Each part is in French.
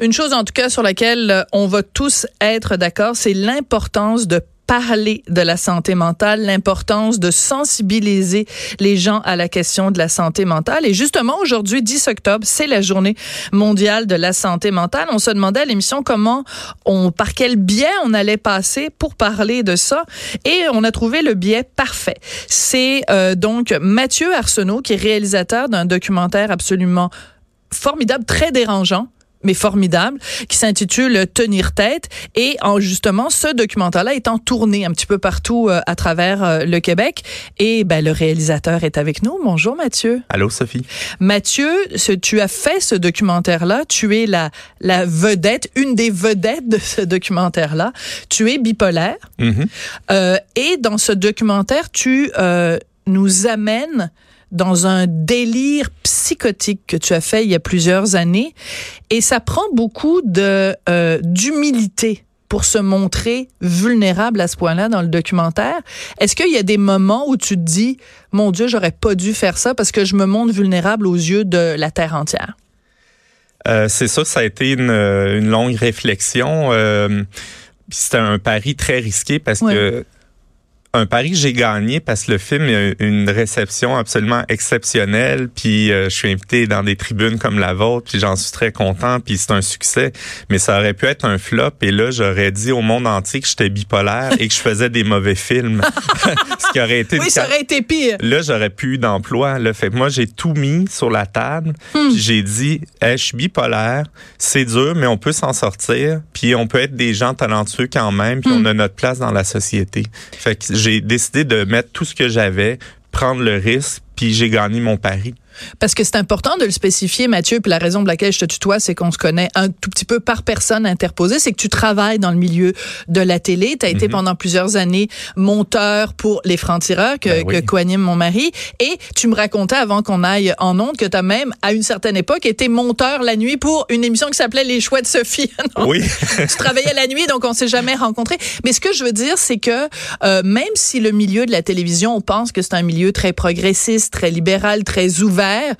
Une chose en tout cas sur laquelle euh, on va tous être d'accord, c'est l'importance de parler de la santé mentale, l'importance de sensibiliser les gens à la question de la santé mentale. Et justement, aujourd'hui, 10 octobre, c'est la journée mondiale de la santé mentale. On se demandait à l'émission comment on, par quel biais on allait passer pour parler de ça. Et on a trouvé le biais parfait. C'est euh, donc Mathieu Arsenault, qui est réalisateur d'un documentaire absolument formidable, très dérangeant, mais formidable, qui s'intitule Tenir tête. Et en justement, ce documentaire-là est en tournée un petit peu partout euh, à travers euh, le Québec. Et ben, le réalisateur est avec nous. Bonjour Mathieu. Allô Sophie. Mathieu, ce, tu as fait ce documentaire-là. Tu es la, la vedette, une des vedettes de ce documentaire-là. Tu es bipolaire. Mm-hmm. Euh, et dans ce documentaire, tu euh, nous amènes dans un délire psychotique que tu as fait il y a plusieurs années. Et ça prend beaucoup de euh, d'humilité pour se montrer vulnérable à ce point-là dans le documentaire. Est-ce qu'il y a des moments où tu te dis, mon Dieu, j'aurais pas dû faire ça parce que je me montre vulnérable aux yeux de la terre entière? Euh, c'est ça, ça a été une, une longue réflexion. Euh, C'était un pari très risqué parce Ouais. que un pari que j'ai gagné parce que le film a une réception absolument exceptionnelle. Puis euh, je suis invité dans des tribunes comme la vôtre, puis j'en suis très content. Puis c'est un succès. Mais ça aurait pu être un flop. Et là, j'aurais dit au monde entier que j'étais bipolaire et que je faisais des mauvais films. Ce qui aurait été Oui, ça aurait été pire. Là, j'aurais plus eu d'emploi. Là, fait que moi, j'ai tout mis sur la table. Hmm. J'ai dit, Hey, je suis bipolaire, c'est dur, mais on peut s'en sortir. Puis on peut être des gens talentueux quand même. Hmm. Puis on a notre place dans la société. Fait que j'ai décidé de mettre tout ce que j'avais, prendre le risque, puis j'ai gagné mon pari. Parce que c'est important de le spécifier, Mathieu, puis la raison pour laquelle je te tutoie, c'est qu'on se connaît un tout petit peu par personne interposée, c'est que tu travailles dans le milieu de la télé. Tu as été Mhm. pendant plusieurs années monteur pour Les Francs-Tireurs que, Ben oui. que coanime mon mari. Et tu me racontais avant qu'on aille en ondes que tu as même, à une certaine époque, été monteur la nuit pour une émission qui s'appelait Les Choix de Sophie. Non? Oui. tu travaillais la nuit, donc on s'est jamais rencontrés. Mais ce que je veux dire, c'est que euh, même si le milieu de la télévision, on pense que c'est un milieu très progressiste, très libéral, très ouvert,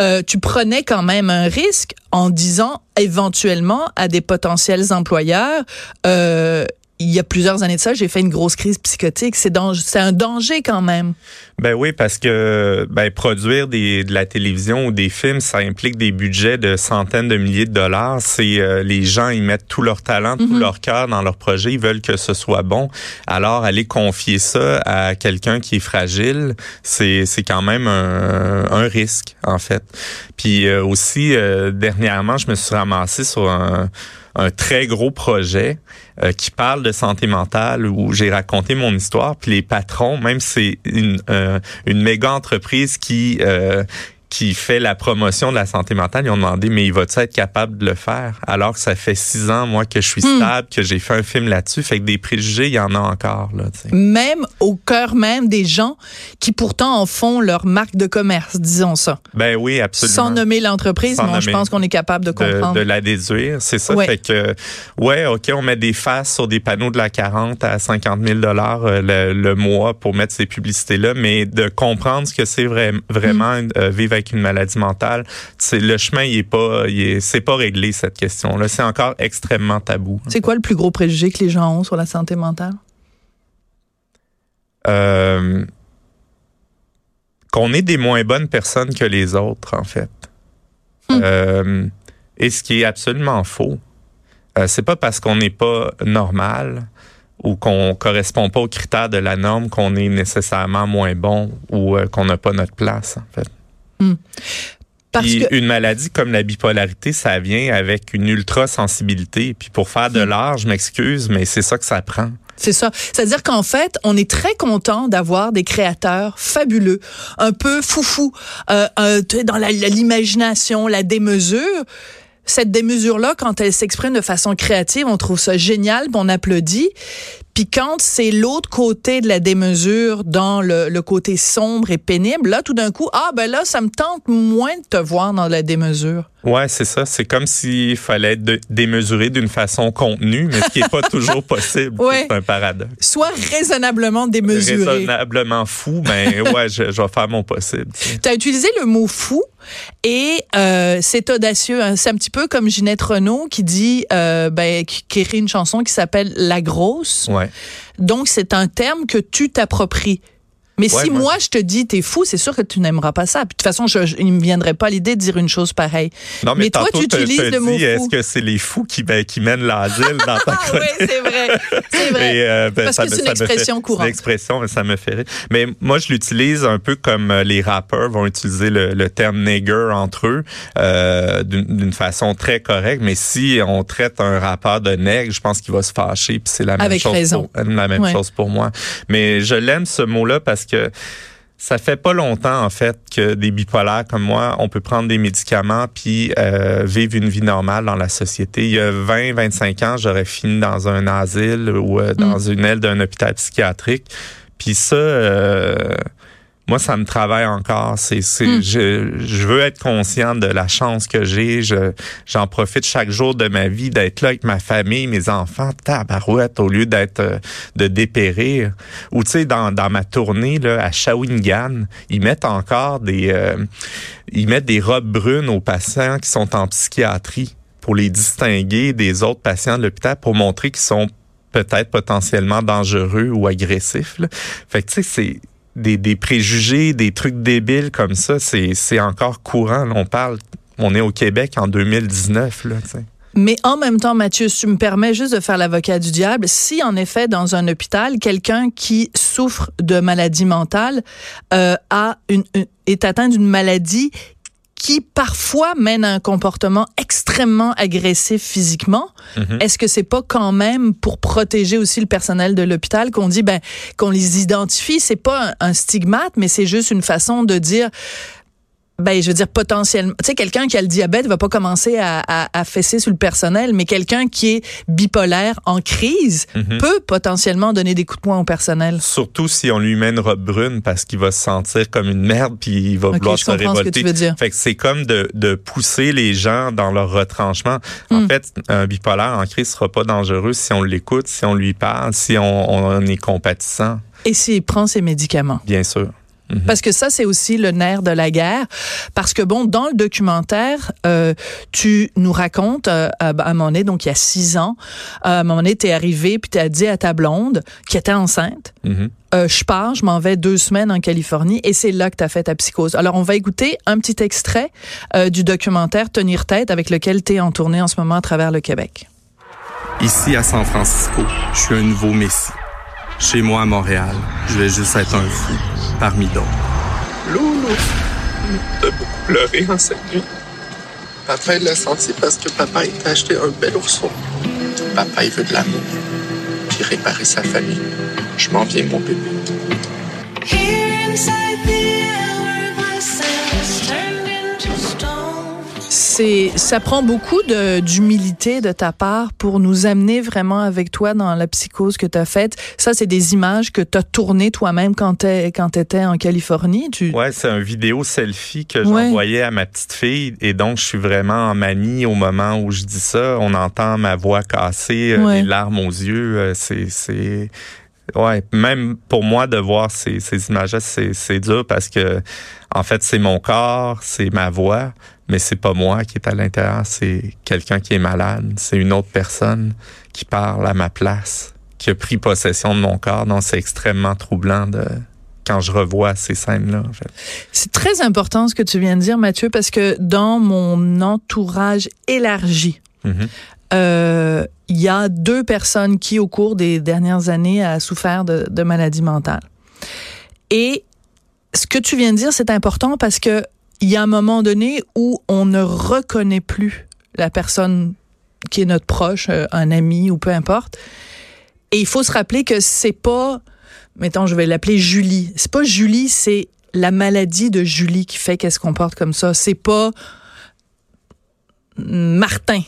euh, tu prenais quand même un risque en disant éventuellement à des potentiels employeurs. Euh, il y a plusieurs années de ça, j'ai fait une grosse crise psychotique. C'est un danger quand même. Ben oui, parce que ben, produire des, de la télévision ou des films, ça implique des budgets de centaines de milliers de dollars. C'est euh, les gens, ils mettent tout leur talent, tout Mhm. leur cœur dans leur projet. Ils veulent que ce soit bon. Alors, aller confier ça à quelqu'un qui est fragile, c'est c'est quand même un, un risque en fait. Puis euh, aussi, euh, dernièrement, je me suis ramassé sur un un très gros projet euh, qui parle de santé mentale où j'ai raconté mon histoire. Puis les patrons, même c'est une, euh, une méga entreprise qui euh, qui fait la promotion de la santé mentale, ils ont demandé mais il va-tu être capable de le faire? Alors que ça fait six ans moi que je suis Hmm. stable, que j'ai fait un film là-dessus, fait que des préjugés il y en a encore là. Même au cœur même des gens qui pourtant en font leur marque de commerce, disons ça. Ben oui absolument. Sans nommer l'entreprise, mais je pense qu'on est capable de comprendre. de la déduire, c'est ça. Ouais. Fait que, ouais, OK, on met des faces sur des panneaux de la 40 à 50 000 dollars euh, le, le mois pour mettre ces publicités-là, mais de comprendre ce que c'est vrai, vraiment Mm. euh, vivre avec une maladie mentale, c'est le chemin, il est pas, c'est pas réglé cette question-là. C'est encore extrêmement tabou. C'est quoi le plus gros préjugé que les gens ont sur la santé mentale? Euh, qu'on est des moins bonnes personnes que les autres, en fait. Hmm. Euh, et ce qui est absolument faux. Euh, c'est pas parce qu'on n'est pas normal ou qu'on correspond pas aux critères de la norme qu'on est nécessairement moins bon ou euh, qu'on n'a pas notre place, en fait. Parce Puis que une maladie comme la bipolarité, ça vient avec une ultra sensibilité. Puis pour faire de Hmm. l'art, je m'excuse, mais c'est ça que ça prend. c'est ça. C'est-à-dire qu'en fait, on est très content d'avoir des créateurs fabuleux, un peu foufou, euh, euh, dans la- la- l'imagination, la démesure. Cette démesure-là, quand elle s'exprime de façon créative, on trouve ça génial, on applaudit. Puis quand c'est l'autre côté de la démesure, dans le, le, côté sombre et pénible, là, tout d'un coup, ah ben là, ça me tente moins de te voir dans la démesure. Ouais, c'est ça. C'est comme s'il fallait être démesuré d'une façon contenue, mais ce qui n'est pas toujours possible. Ouais. C'est un paradoxe. Soit raisonnablement démesuré. Raisonnablement fou, mais ouais, je, je, vais faire mon possible. Tu as utilisé le mot fou et euh, c'est audacieux. Hein. C'est un petit peu comme Ginette Renault qui dit, euh, ben, qui, qui écrit une chanson qui s'appelle La Grosse. Ouais. Donc c'est un terme que tu t'appropries. Mais si moi, je te dis t'es fou, c'est sûr que tu n'aimeras pas ça. Puis, de toute façon, je, il me viendrait pas l'idée de dire une chose pareille. Non, mais, toi, tu utilises le mot. Est-ce que c'est les fous qui, ben, qui mènent l'asile dans ta chronique? oui, c'est vrai. C'est vrai. Et, euh, ben, Parce ça, que c'est une expression courante. C'est une expression, mais ça me fait rire. Mais moi, je l'utilise un peu comme euh, les rappeurs vont utiliser le, le terme nigger entre eux euh, d'une façon très correcte. Mais si on traite un rappeur de nègre, je pense qu'il va se fâcher. Puis c'est la même Avec chose. Raison. Pour, la même chose pour moi. Mais je l'aime ce mot-là parce que ça fait pas longtemps en fait que des bipolaires comme moi, on peut prendre des médicaments puis euh, vivre une vie normale dans la société. Il y a 20, 25 ans, j'aurais fini dans un asile ou euh, dans mm. une aile d'un hôpital psychiatrique. Puis ça, euh, moi, ça me travaille encore. C'est, c'est, mm. je, je, veux être conscient de la chance que j'ai. Je, j'en profite chaque jour de ma vie d'être là avec ma famille, mes enfants, tabarouette, au lieu d'être euh, de dépérir. Ou tu sais, dans, dans ma tournée là à Shawinigan, ils mettent encore des, euh, ils mettent des robes brunes aux patients qui sont en psychiatrie pour les distinguer des autres patients de l'hôpital pour montrer qu'ils sont peut-être potentiellement dangereux ou agressifs. Là. Fait que tu sais, c'est des, préjugés, des trucs débiles comme ça, c'est encore courant. on parle, on est au Québec en 2019. Là, mais en même temps, Mathieu, si tu me permets juste de faire l'avocat du diable, si en effet dans un hôpital, quelqu'un qui souffre de maladie mentale euh, a une, est atteint d'une maladie qui parfois mène à un comportement extrêmement agressif physiquement. Mhm. Est-ce que c'est pas quand même pour protéger aussi le personnel de l'hôpital qu'on dit ben qu'on les identifie, c'est pas un, un stigmate mais c'est juste une façon de dire ben, je veux dire potentiellement, tu sais, quelqu'un qui a le diabète va pas commencer à, à, à fesser sur le personnel, mais quelqu'un qui est bipolaire en crise mhm. peut potentiellement donner des coups de poing au personnel. Surtout si on lui met une robe brune parce qu'il va se sentir comme une merde puis il va vouloir se révolter. Ce que tu veux dire. Fait que c'est comme de, de pousser les gens dans leur retranchement. En hmm. fait, un bipolaire en crise sera pas dangereux si on l'écoute, si on lui parle, si on, on est compatissant. Et s'il prend ses médicaments. Bien sûr. Mhm. Parce que ça, c'est aussi le nerf de la guerre. Parce que, bon, dans le documentaire, euh, tu nous racontes, euh, à, un moment donné, donc il y a six ans, euh, à un moment donné, t'es arrivé, puis t'as dit à ta blonde, qui était enceinte, mhm. euh, je pars, je m'en vais deux semaines en Californie, et c'est là que t'as fait ta psychose. Alors, on va écouter un petit extrait euh, du documentaire Tenir tête, avec lequel t'es en tournée en ce moment à travers le Québec. Ici, à San Francisco, je suis un nouveau messie. Chez moi, à Montréal, je vais juste être un fou parmi d'autres. Loulou, t'as beaucoup pleuré en cette nuit. Papa, il l'a senti parce que papa t'a acheté un bel ourson. Papa, il veut de l'amour. Puis réparer sa famille. Je m'en viens, mon bébé. C'est ça prend beaucoup d'humilité de, ta part pour nous amener vraiment avec toi dans la psychose que tu as faite. Ça, c'est des images que tu as tournées toi-même quand tu étais en Californie. Tu... Ouais, c'est un vidéo selfie que j'envoyais à ma petite fille et donc je suis vraiment en manie au moment où je dis ça. On entend ma voix cassée, euh, les larmes aux yeux. Euh, c'est c'est Ouais, même pour moi de voir ces, ces images-là, c'est dur parce que en fait, c'est mon corps, c'est ma voix, mais c'est pas moi qui est à l'intérieur, c'est quelqu'un qui est malade, c'est une autre personne qui parle à ma place, qui a pris possession de mon corps. Donc c'est extrêmement troublant de quand je revois ces scènes-là. En fait. C'est très important ce que tu viens de dire, Mathieu, parce que dans mon entourage élargi, mm-hmm. euh, il y a deux personnes qui, au cours des dernières années, a souffert de, de maladie mentale. Et ce que tu viens de dire, c'est important parce que il y a un moment donné où on ne reconnaît plus la personne qui est notre proche, euh, un ami ou peu importe. Et il faut se rappeler que c'est pas, mettons, je vais l'appeler Julie. C'est pas Julie, c'est la maladie de Julie qui fait qu'elle se comporte comme ça. C'est pas Martin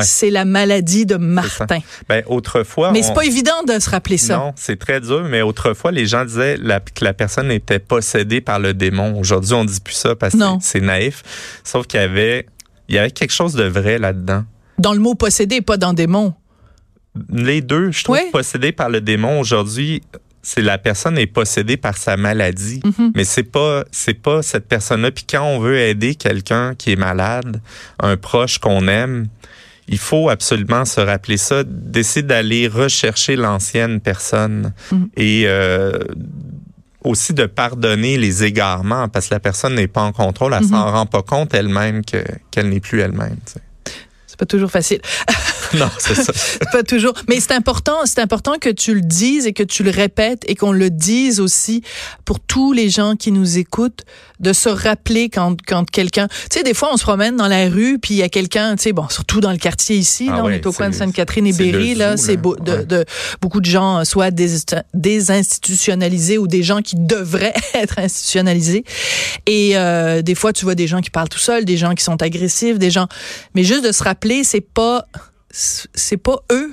c'est la maladie de Martin. Ben, autrefois. Mais c'est pas évident de se rappeler ça. Non, c'est très dur, mais autrefois, les gens disaient que la personne était possédée par le démon. Aujourd'hui, on dit plus ça parce que c'est naïf. Sauf qu'il y avait, il y avait quelque chose de vrai là-dedans. Dans le mot possédé, pas dans démon. Les deux, je trouve, possédé par le démon aujourd'hui, c'est la personne est possédée par sa maladie, mhm. mais c'est pas c'est pas cette personne-là. Puis quand on veut aider quelqu'un qui est malade, un proche qu'on aime, il faut absolument se rappeler ça, d'essayer d'aller rechercher l'ancienne personne mhm. et euh, aussi de pardonner les égarements parce que la personne n'est pas en contrôle, elle s'en mhm. rend pas compte elle-même que qu'elle n'est plus elle-même. C'est pas toujours facile. non, c'est ça. pas toujours. Mais c'est important, c'est important que tu le dises et que tu le répètes et qu'on le dise aussi pour tous les gens qui nous écoutent de se rappeler quand, quand quelqu'un, tu sais, des fois, on se promène dans la rue, puis il y a quelqu'un, tu sais, bon, surtout dans le quartier ici, ah là, on est au coin de Sainte-Catherine et Berry, là, c'est de, de, beaucoup de gens, soit désinstitutionnalisés ou des gens qui devraient être institutionnalisés. Et euh, des fois, tu vois des gens qui parlent tout seuls, des gens qui sont agressifs, des gens, mais juste de se rappeler, c'est pas, c'est pas eux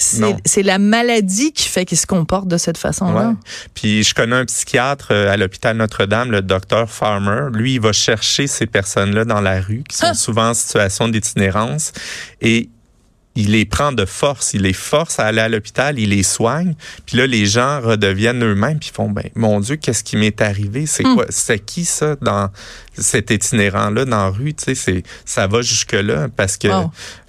c'est la maladie qui fait qu'ils se comportent de cette façon-là. Puis je connais un psychiatre euh, à l'hôpital Notre-Dame, le docteur Farmer. Lui, il va chercher ces personnes-là dans la rue qui sont ah! souvent en situation d'itinérance et il les prend de force, il les force à aller à l'hôpital, il les soigne, puis là les gens redeviennent eux-mêmes puis font ben mon dieu, qu'est-ce qui m'est arrivé? C'est hmm. quoi C'est qui ça dans cet itinérant là dans la rue, tu sais, c'est ça va jusque là parce que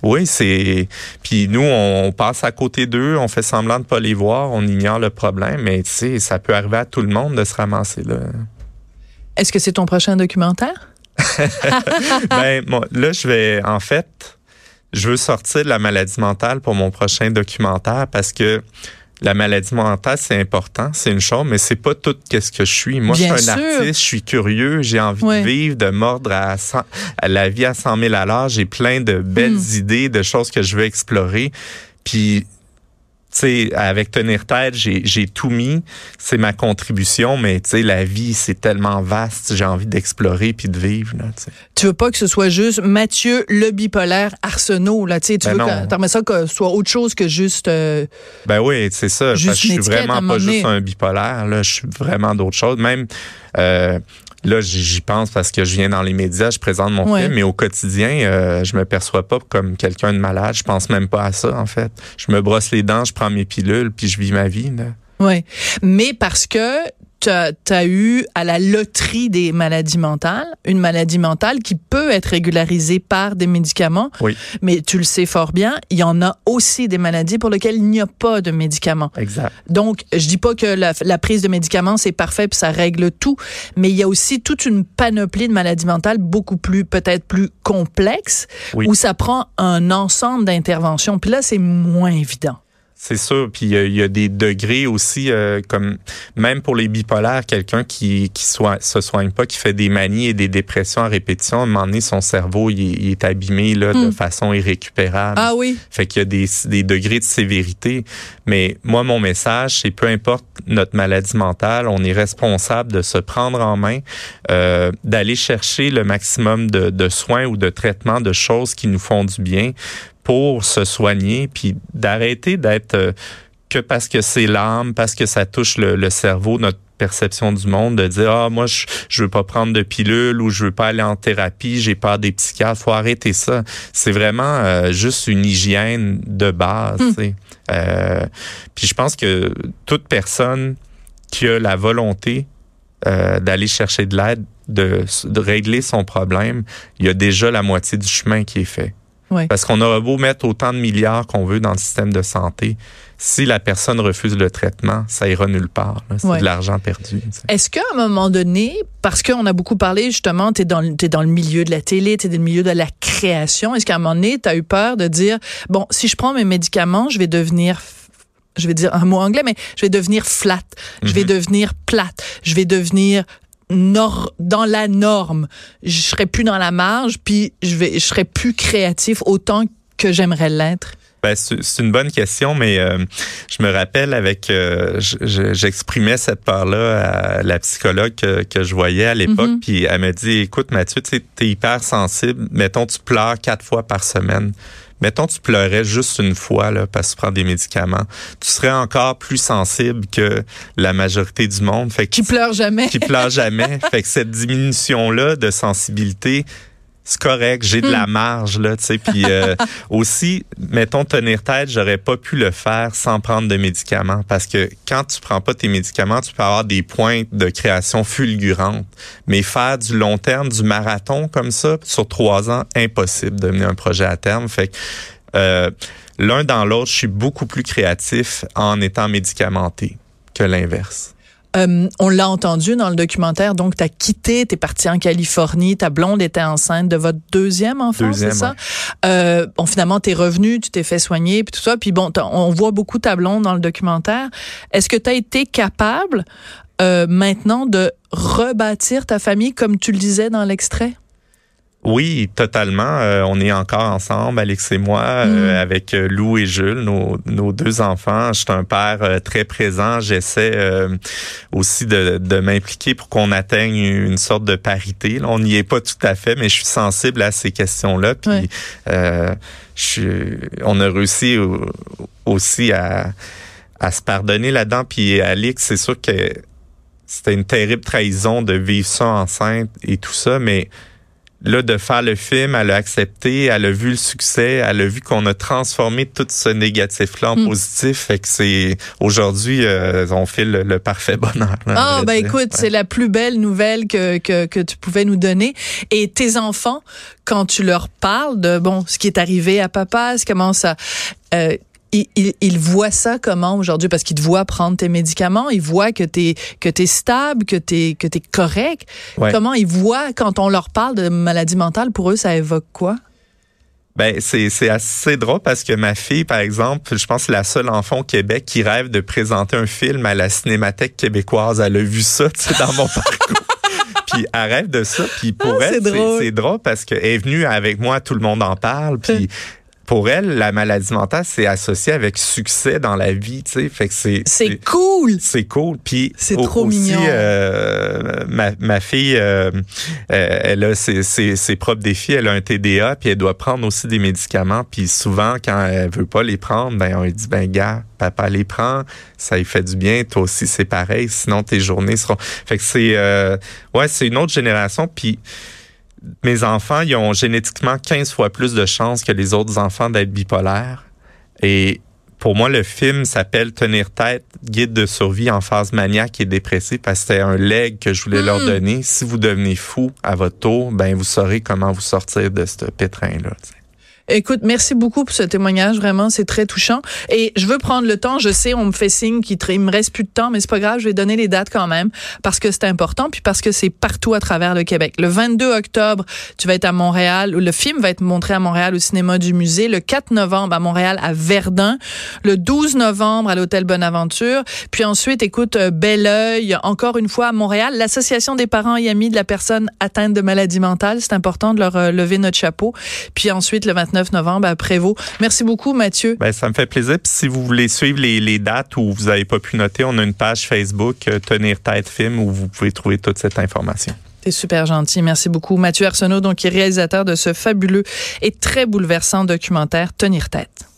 oui, c'est puis nous on passe à côté d'eux, on fait semblant de pas les voir, on ignore le problème, mais tu sais, ça peut arriver à tout le monde de se ramasser là. Est-ce que c'est ton prochain documentaire? Ben là je vais en fait je veux sortir de la maladie mentale pour mon prochain documentaire parce que la maladie mentale, c'est important, c'est une chose, mais c'est pas tout qu'est-ce que je suis. Moi, je suis un artiste, je suis curieux, j'ai envie de vivre, de mordre à, la vie à 100 000 à l'heure. J'ai plein de belles hmm. idées, de choses que je veux explorer. Puis sais, avec tenir tête, j'ai tout mis. C'est ma contribution, mais tu sais, la vie, c'est tellement vaste. J'ai envie d'explorer puis de vivre. Là, tu veux pas que ce soit juste Mathieu le bipolaire Arsenault là. Tu ben veux que ça que ce soit autre chose que juste. Euh, ben oui, c'est ça. parce que je suis vraiment pas juste un bipolaire. Là, je suis vraiment d'autres choses. Même. Euh, Là, j'y pense parce que je viens dans les médias, je présente mon film, mais au quotidien, euh, je me perçois pas comme quelqu'un de malade. Je pense même pas à ça, en fait. Je me brosse les dents, je prends mes pilules, puis je vis ma vie. Là. Oui, mais parce que tu as, eu à la loterie des maladies mentales, une maladie mentale qui peut être régularisée par des médicaments. Oui. Mais tu le sais fort bien, il y en a aussi des maladies pour lesquelles il n'y a pas de médicaments. Exact. Donc, je dis pas que la, la prise de médicaments, c'est parfait puis ça règle tout, mais il y a aussi toute une panoplie de maladies mentales beaucoup plus, peut-être plus complexes, où ça prend un ensemble d'interventions. Puis là, c'est moins évident. C'est sûr. Puis il y, a des degrés aussi, euh, comme même pour les bipolaires, quelqu'un qui qui se soigne pas, qui fait des manies et des dépressions à répétition, à un moment donné, son cerveau il, est abîmé là, de hmm. façon irrécupérable. Ah oui. Fait qu'il y a des, des degrés de sévérité. Mais moi, mon message, c'est peu importe notre maladie mentale, on est responsable de se prendre en main, euh, d'aller chercher le maximum de, de soins ou de traitements, de choses qui nous font du bien pour se soigner, puis d'arrêter d'être euh, que parce que c'est l'âme, parce que ça touche le, cerveau, notre perception du monde, de dire ah moi je, je veux pas prendre de pilule ou je veux pas aller en thérapie, j'ai peur des psychiatres, faut arrêter ça. C'est vraiment euh, juste une hygiène de base. Hmm. Euh, puis je pense que toute personne qui a la volonté d'aller chercher de l'aide, de, de régler son problème, il y a déjà la moitié du chemin qui est fait. Parce qu'on aura beau mettre autant de milliards qu'on veut dans le système de santé, si la personne refuse le traitement, ça ira nulle part. C'est de l'argent perdu. Est-ce qu'à un moment donné, parce qu'on a beaucoup parlé justement, tu es, dans, es dans le milieu de la télé, tu es dans le milieu de la création, est-ce qu'à un moment donné, tu as eu peur de dire, bon, si je prends mes médicaments, je vais devenir je vais dire un mot anglais, mais je vais devenir flat, je vais mhm. devenir plate, je vais devenir nor dans la norme. Je serai plus dans la marge, puis je vais, je serai plus créatif autant que j'aimerais l'être. Ben, c'est une bonne question, mais euh, je me rappelle avec, euh, j'exprimais cette part-là à la psychologue que, je voyais à l'époque, mm-hmm. puis elle me dit, écoute Mathieu, tu es hyper sensible, mettons tu pleures quatre fois par semaine. Mettons tu pleurais juste une fois là, parce que tu prends des médicaments, tu serais encore plus sensible que la majorité du monde. Fait qui pleure jamais. Qui pleure jamais. fait que cette diminution-là de sensibilité, c'est correct, j'ai de la hmm. marge là, tu sais. Puis euh, aussi, mettons tenir tête, j'aurais pas pu le faire sans prendre de médicaments parce que quand tu prends pas tes médicaments, tu peux avoir des points de création fulgurantes. Mais faire du long terme, du marathon comme ça sur trois ans, impossible de mener un projet à terme. Fait que euh, l'un dans l'autre, je suis beaucoup plus créatif en étant médicamenté que l'inverse. Euh, on l'a entendu dans le documentaire, donc tu as quitté, tu es parti en Californie, ta blonde était enceinte de votre deuxième enfant, c'est ça? Euh, bon, finalement, tu es revenu, tu t'es fait soigner, puis tout ça. Puis bon, on voit beaucoup ta blonde dans le documentaire. Est-ce que tu as été capable euh, maintenant de rebâtir ta famille comme tu le disais dans l'extrait? Oui, totalement. Euh, on est encore ensemble, Alex et moi, euh, mm. avec euh, Lou et Jules, nos, nos deux enfants. Je suis un père très présent. J'essaie aussi de, de m'impliquer pour qu'on atteigne une sorte de parité. on n'y est pas tout à fait, mais je suis sensible à ces questions-là. Puis, je, on a réussi aussi à, à se pardonner là-dedans. Puis, Alex, c'est sûr que c'était une terrible trahison de vivre ça enceinte et tout ça, mais là, de faire le film, elle a accepté, elle a vu le succès, elle a vu qu'on a transformé tout ce négatif-là en hmm. positif. Fait que c'est aujourd'hui, euh, on fait le, parfait bonheur. Ah, ben écoute, c'est la plus belle nouvelle que, que, que tu pouvais nous donner. Et tes enfants, quand tu leur parles de bon, ce qui est arrivé à papa, comment ça, euh, il, il, voit ça comment aujourd'hui? Parce qu'il te voit prendre tes médicaments, il voit que tu es que stable, que tu es que correct. Comment il voit quand on leur parle de maladie mentale pour eux ça évoque quoi? Ben c'est c'est assez drôle parce que ma fille par exemple, je pense que c'est la seule enfant au Québec qui rêve de présenter un film à la Cinémathèque québécoise, elle a vu ça tu sais dans mon parcours. puis elle rêve de ça puis pour ah, elle c'est drôle. parce qu'elle est venue avec moi tout le monde en parle puis pour elle, la maladie mentale, c'est associé avec succès dans la vie, tu sais. Fait que c'est. C'est cool! C'est cool. Puis. C'est trop aussi, mignon. Euh, ma, ma fille, euh, euh, elle a ses, ses, ses, propres défis. Elle a un TDA, puis elle doit prendre aussi des médicaments. Puis souvent, quand elle veut pas les prendre, ben, on lui dit, ben, gars, papa les prend, ça lui fait du bien. Toi aussi, c'est pareil. Sinon, tes journées seront. Fait que c'est, ouais, c'est une autre génération. Puis, mes enfants, ils ont génétiquement 15 fois plus de chances que les autres enfants d'être bipolaires. Et pour moi, le film s'appelle Tenir tête, guide de survie en phase maniaque et dépressive parce que c'était un leg que je voulais leur hmm. donner. Si vous devenez fou à votre tour, ben vous saurez comment vous sortir de ce pétrin-là. Écoute, merci beaucoup pour ce témoignage. Vraiment, c'est très touchant. Et je veux prendre le temps. Je sais, on me fait signe qu'il me reste plus de temps, mais c'est pas grave. Je vais donner les dates quand même parce que c'est important, puis parce que c'est partout à travers le Québec. Le 22 octobre, tu vas être à Montréal. Le film va être montré à Montréal au cinéma du musée. Le 4 novembre à Montréal à Verdun. Le 12 novembre à l'hôtel Bonaventure. Puis ensuite, écoute, euh, Bel Oeil, encore une fois à Montréal. L'association des parents et amis de la personne atteinte de maladie mentale. C'est important de leur euh, lever notre chapeau. Puis ensuite, le 29 novembre à Prévost. Merci beaucoup, Mathieu. Ben, ça me fait plaisir. Puis si vous voulez suivre les, dates où vous n'avez pas pu noter, on a une page Facebook, euh, Tenir tête film, où vous pouvez trouver toute cette information. C'est super gentil. Merci beaucoup. Mathieu Arsenault, donc, qui est réalisateur de ce fabuleux et très bouleversant documentaire Tenir tête.